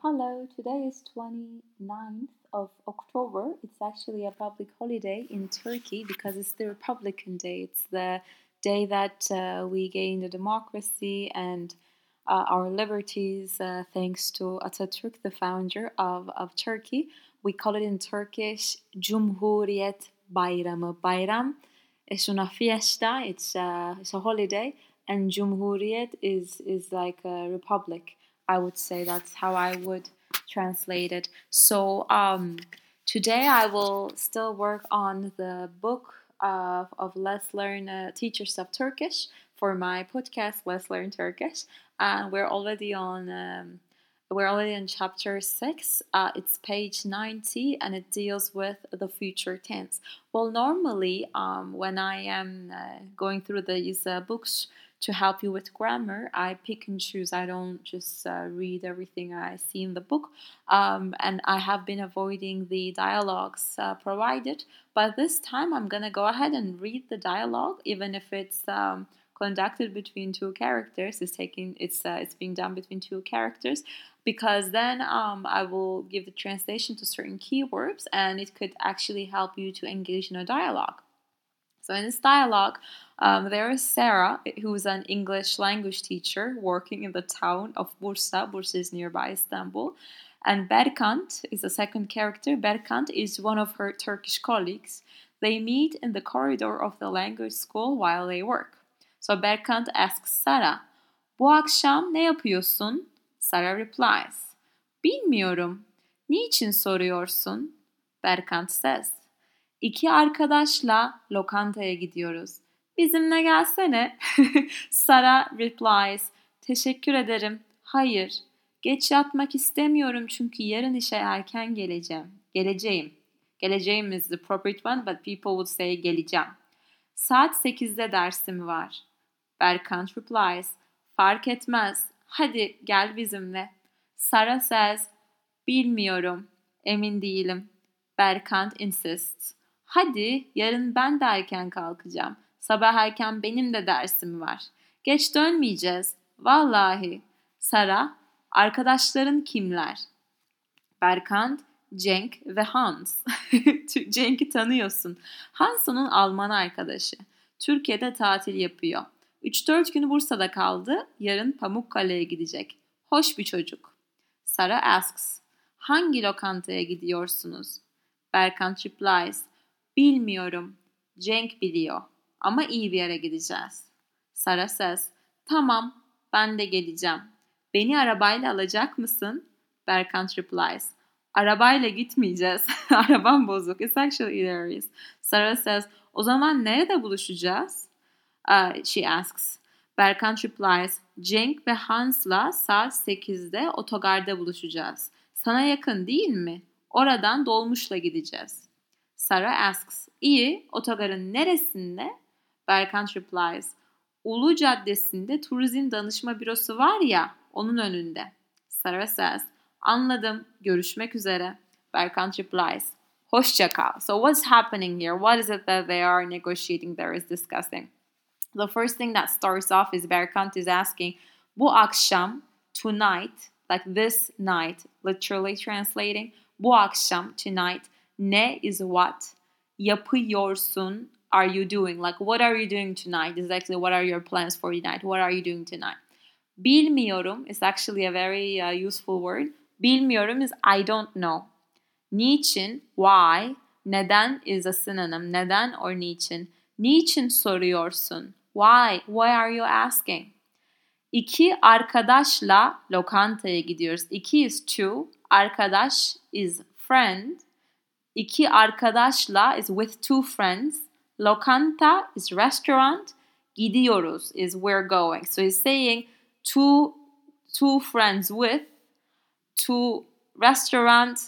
Hello, today is 29th of October. It's actually a public holiday in Turkey because it's the Republican Day. It's the day that uh, we gained a democracy and uh, our liberties uh, thanks to Atatürk, the founder of, of Turkey. We call it in Turkish Cumhuriyet Bayramı. Bayram is una fiesta, it's, uh, it's a holiday, and Cumhuriyet is, is like a republic. I would say that's how I would translate it. So um, today I will still work on the book of, of Let's Learn uh, Teachers of Turkish for my podcast Let's Learn Turkish, and we're already on. Um, we're already in chapter 6 uh, it's page 90 and it deals with the future tense well normally um, when i am uh, going through these uh, books to help you with grammar. I pick and choose. I don't just uh, read everything I see in the book. Um, and I have been avoiding the dialogues uh, provided. But this time I'm going to go ahead and read the dialogue, even if it's. Um, conducted between two characters it's taking it's uh, it's being done between two characters because then um, I will give the translation to certain keywords and it could actually help you to engage in a dialogue. So in this dialogue, um, there is Sarah, who is an English language teacher working in the town of Bursa. Bursa is nearby Istanbul. And Berkant is the second character. Berkant is one of her Turkish colleagues. They meet in the corridor of the language school while they work. So Berkant asks Sarah, Bu akşam ne yapıyorsun? Sarah replies, Bilmiyorum. Niçin soruyorsun? Berkant says, İki arkadaşla lokantaya gidiyoruz. Bizimle gelsene. Sara replies, teşekkür ederim. Hayır, geç yatmak istemiyorum çünkü yarın işe erken geleceğim. Geleceğim. Geleceğim is the appropriate one but people would say geleceğim. Saat 8'de dersim var. Berkant replies, fark etmez. Hadi gel bizimle. Sara says, bilmiyorum, emin değilim. Berkant insists. Hadi yarın ben de erken kalkacağım. Sabah erken benim de dersim var. Geç dönmeyeceğiz. Vallahi. Sara, arkadaşların kimler? Berkant, Cenk ve Hans. Cenk'i tanıyorsun. Hans onun Alman arkadaşı. Türkiye'de tatil yapıyor. 3-4 günü Bursa'da kaldı. Yarın Pamukkale'ye gidecek. Hoş bir çocuk. Sara asks, hangi lokantaya gidiyorsunuz? Berkant replies, bilmiyorum. Cenk biliyor. Ama iyi bir yere gideceğiz. Sara says, tamam ben de geleceğim. Beni arabayla alacak mısın? Berkant replies, arabayla gitmeyeceğiz. Arabam bozuk. It's actually hilarious. Sarah says, o zaman nerede buluşacağız? Uh, she asks. Berkant replies, Cenk ve Hans'la saat 8'de otogarda buluşacağız. Sana yakın değil mi? Oradan dolmuşla gideceğiz. Sarah asks, iyi, otogarın neresinde? Berkant replies, Ulu Caddesi'nde turizm danışma bürosu var ya, onun önünde. Sarah says, anladım, görüşmek üzere. Berkant replies, hoşça kal. So what's happening here? What is it that they are negotiating there is discussing? The first thing that starts off is Berkant is asking, bu akşam, tonight, like this night, literally translating, bu akşam, tonight, ne is what, yapıyorsun, are you doing? Like, what are you doing tonight? Actually what are your plans for tonight? What are you doing tonight? Bilmiyorum is actually a very uh, useful word. Bilmiyorum is I don't know. Niçin, why, neden is a synonym. Neden or niçin. Niçin soruyorsun? Why? Why are you asking? İki arkadaşla lokantaya gidiyoruz. İki is two. Arkadaş is friend. İki arkadaşla is with two friends. Lokanta is restaurant. Gidiyoruz is we're going. So he's saying two two friends with two restaurant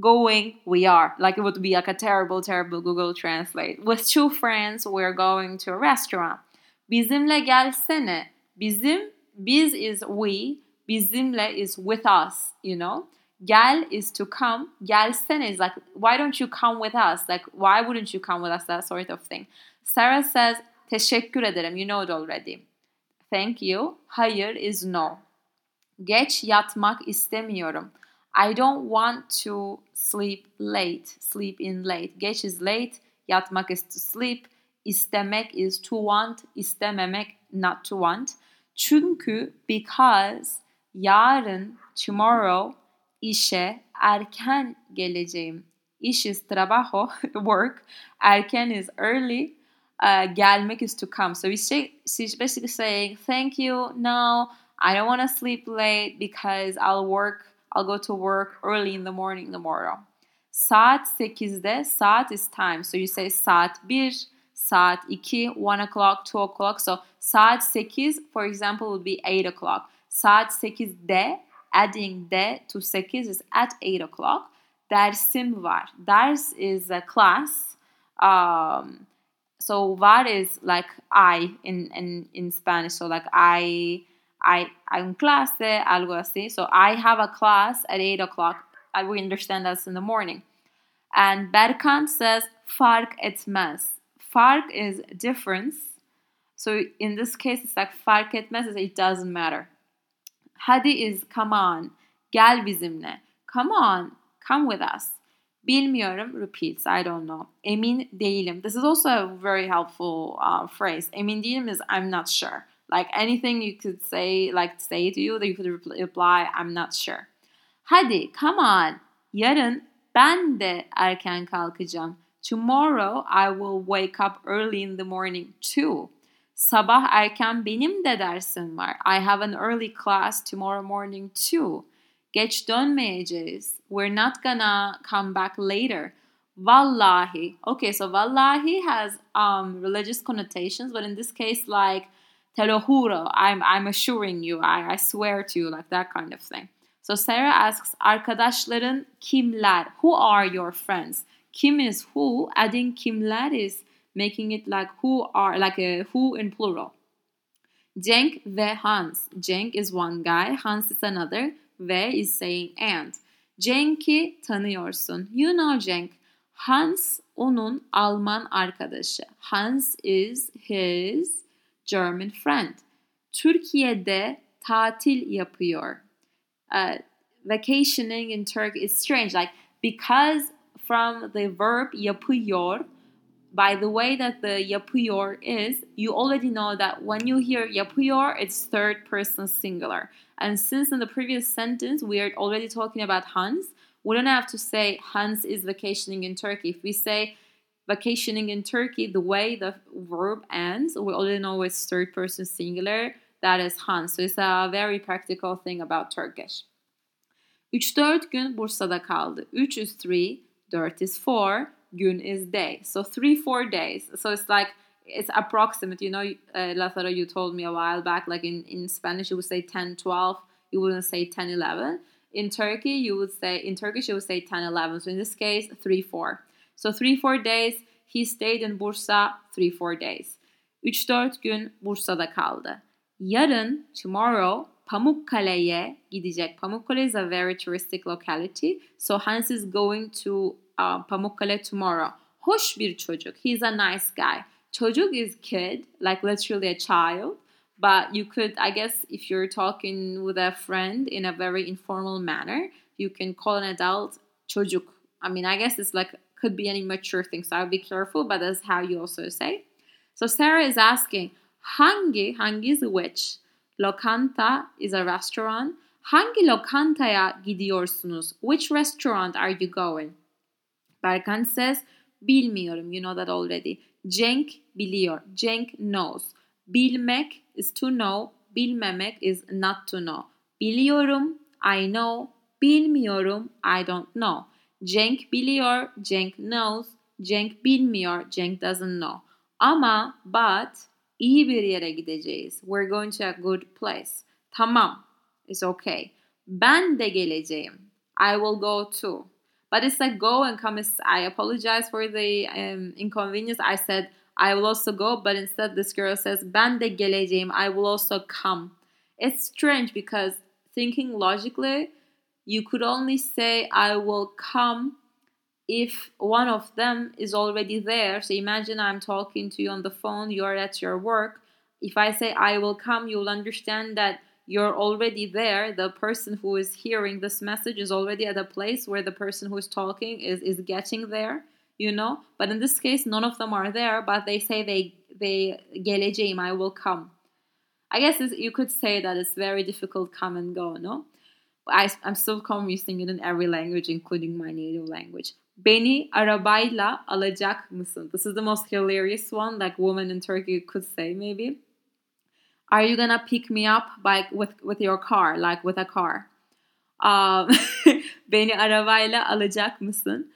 going we are like it would be like a terrible terrible google translate with two friends we're going to a restaurant bizimle gelsene bizim biz is we bizimle is with us you know Gel is to come. Gelsene is like, why don't you come with us? Like, why wouldn't you come with us? That sort of thing. Sarah says, teşekkür ederim. You know it already. Thank you. Hayır is no. Geç yatmak istemiyorum. I don't want to sleep late. Sleep in late. Geç is late. Yatmak is to sleep. İstemek is to want. İstememek not to want. Çünkü because yarın tomorrow işe erken geleceğim. İş is trabajo, work. Erken is early. Uh, gelmek is to come. So she's basically saying, thank you, no, I don't want to sleep late because I'll work, I'll go to work early in the morning tomorrow. Saat 8'de, saat is time. So you say saat 1, saat 2, 1 o'clock, 2 o'clock. So saat 8, for example, would be 8 o'clock. Saat 8'de, adding de to 8 is at 8 o'clock. Dersim var. Ders is a class. Um, so var is like I in, in, in Spanish. So like I I I'm clase, algo así. So I have a class at 8 o'clock. I we understand that's in the morning. And Berkan says fark etmez. Fark is difference. So in this case, it's like fark etmez, it doesn't matter. Hadi is come on. Gel bizimle. Come on. Come with us. Bilmiyorum repeats. I don't know. Emin değilim. This is also a very helpful uh, phrase. Emin değilim is I'm not sure. Like anything you could say, like say to you, that you could reply, I'm not sure. Hadi, come on. Yarın ben de erken kalkacağım. Tomorrow I will wake up early in the morning too. Sabah erken benim de dersim var. I have an early class tomorrow morning too. Geç dönmeyeceğiz. We're not gonna come back later. Wallahi. Okay, so wallahi has um, religious connotations, but in this case, like Te lo juro, I'm, I'm assuring you, I, I swear to you, like that kind of thing. So Sarah asks, arkadaşların kimler? Who are your friends? Kim is who, adding kimler is making it like who are, like a who in plural. Cenk ve Hans. Cenk is one guy, Hans is another, ve is saying and. Cenk'i tanıyorsun. You know Cenk. Hans onun Alman arkadaşı. Hans is his German friend. Türkiye'de tatil yapıyor. Uh, vacationing in Turkey is strange. Like because from the verb yapıyor, by the way that the yapıyor is, you already know that when you hear yapıyor, it's third person singular. And since in the previous sentence we are already talking about Hans, we don't have to say Hans is vacationing in Turkey. If we say vacationing in Turkey, the way the verb ends, we already know it's third person singular. That is Hans. So it's a very practical thing about Turkish. 3-4 gün Bursa'da kaldı. 3 is 3, 4 is 4, gün is day. So 3-4 days. So it's like it's approximate. You know, uh, Lazaro, you told me a while back, like in, in Spanish, you would say 10, 12. You wouldn't say 10, 11. In Turkey, you would say, in Turkish, you would say 10, 11. So in this case, 3, 4. So 3-4 days he stayed in Bursa 3-4 days. 3-4 gün Bursa'da kaldı. Yarın, tomorrow, Pamukkale'ye gidecek. Pamukkale is a very touristic locality. So Hans is going to uh, Pamukkale tomorrow. Hoş bir çocuk. He's a nice guy. Çocuk is kid, like literally a child. But you could, I guess, if you're talking with a friend in a very informal manner, you can call an adult çocuk. I mean, I guess it's like could be an immature thing. So I'll be careful, but that's how you also say. So Sarah is asking, hangi, hangi is which? Lokanta is a restaurant. Hangi lokantaya gidiyorsunuz? Which restaurant are you going? Berkan says, bilmiyorum. You know that already. Cenk biliyor. Cenk knows. Bilmek is to know. Bilmemek is not to know. Biliyorum, I know. Bilmiyorum, I don't know. Cenk biliyor, Cenk knows. Cenk bilmiyor, Cenk doesn't know. Ama but iyi bir yere gideceğiz. We're going to a good place. Tamam. It's okay. Ben de geleceğim. I will go too. But it's like go and come. I apologize for the um, inconvenience. I said I will also go, but instead this girl says ben de geleceğim. I will also come. It's strange because thinking logically, you could only say, I will come if one of them is already there. So imagine I'm talking to you on the phone, you're at your work. If I say, I will come, you'll understand that you're already there. The person who is hearing this message is already at a place where the person who is talking is, is getting there, you know. But in this case, none of them are there, but they say they they geleceğim, I will come. I guess you could say that it's very difficult come and go, no? I, I'm still using it in every language, including my native language. Beni arabayla alacak mısın? This is the most hilarious one, like woman in Turkey could say maybe. Are you gonna pick me up by with with your car, like with a car? Um, beni arabayla alacak mısın?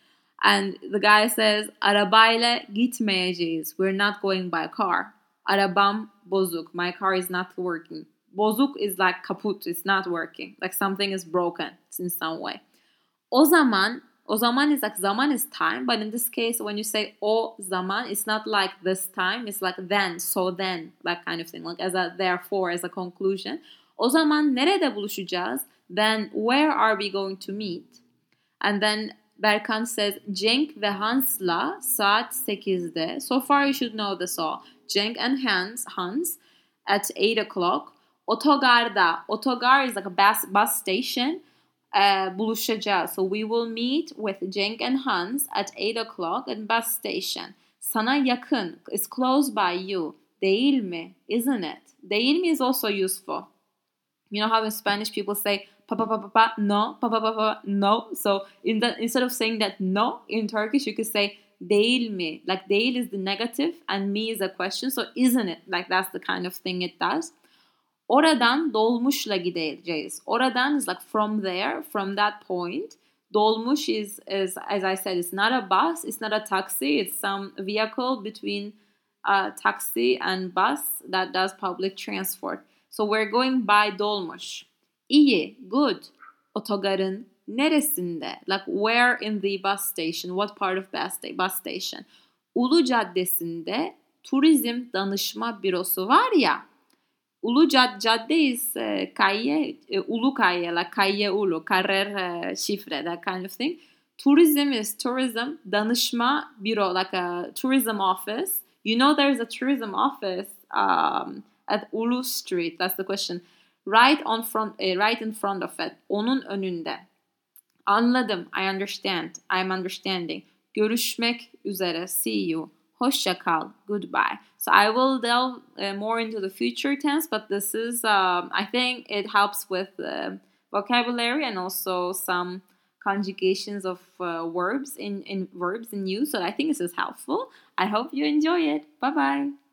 And the guy says, arabayla gitmeyeceğiz. We're not going by car. Arabam bozuk. My car is not working. Bozuk is like kaput. It's not working. Like something is broken in some way. O zaman O zaman is like zaman is time, but in this case, when you say o zaman, it's not like this time. It's like then, so then, that kind of thing. Like as a therefore, as a conclusion. O zaman nerede buluşacağız? Then where are we going to meet? And then Berkan says Cenk ve Hans'la saat 8'de. So far you should know this all. Cenk and Hans, Hans at 8 o'clock. Otogarda. Otogar is like a bus, bus station uh, buluşacağız. So we will meet with Cenk and Hans at 8 o'clock at bus station. Sana yakın. is close by you. Değil mi? Isn't it? Değil mi is also useful. You know how in Spanish people say pa pa pa pa pa no pa pa pa pa no. So in the, instead of saying that no in Turkish, you could say değil mi. Like değil is the negative and me is a question. So isn't it? Like that's the kind of thing it does. Oradan dolmuşla gideceğiz. Oradan is like from there, from that point. Dolmuş is, is, as I said, it's not a bus, it's not a taxi, it's some vehicle between a taxi and bus that does public transport. So we're going by dolmuş. İyi, good. Otogarın neresinde? Like where in the bus station? What part of bus, bus station? Ulu Caddesi'nde turizm danışma bürosu var ya. Ulu Cad Cadde is uh, uh, Ulu calle, like calle Ulu, carrer uh, şifre, that kind of thing. Tourism is tourism, danışma büro, like a tourism office. You know there's a tourism office um, at Ulu Street. That's the question. Right on front, uh, right in front of it. Onun önünde. Anladım. I understand. I'm understanding. Görüşmek üzere. See you. Hoşça kal. Goodbye. So I will delve uh, more into the future tense, but this is, um, I think it helps with the vocabulary and also some conjugations of uh, verbs in, in verbs in use. So I think this is helpful. I hope you enjoy it. Bye bye.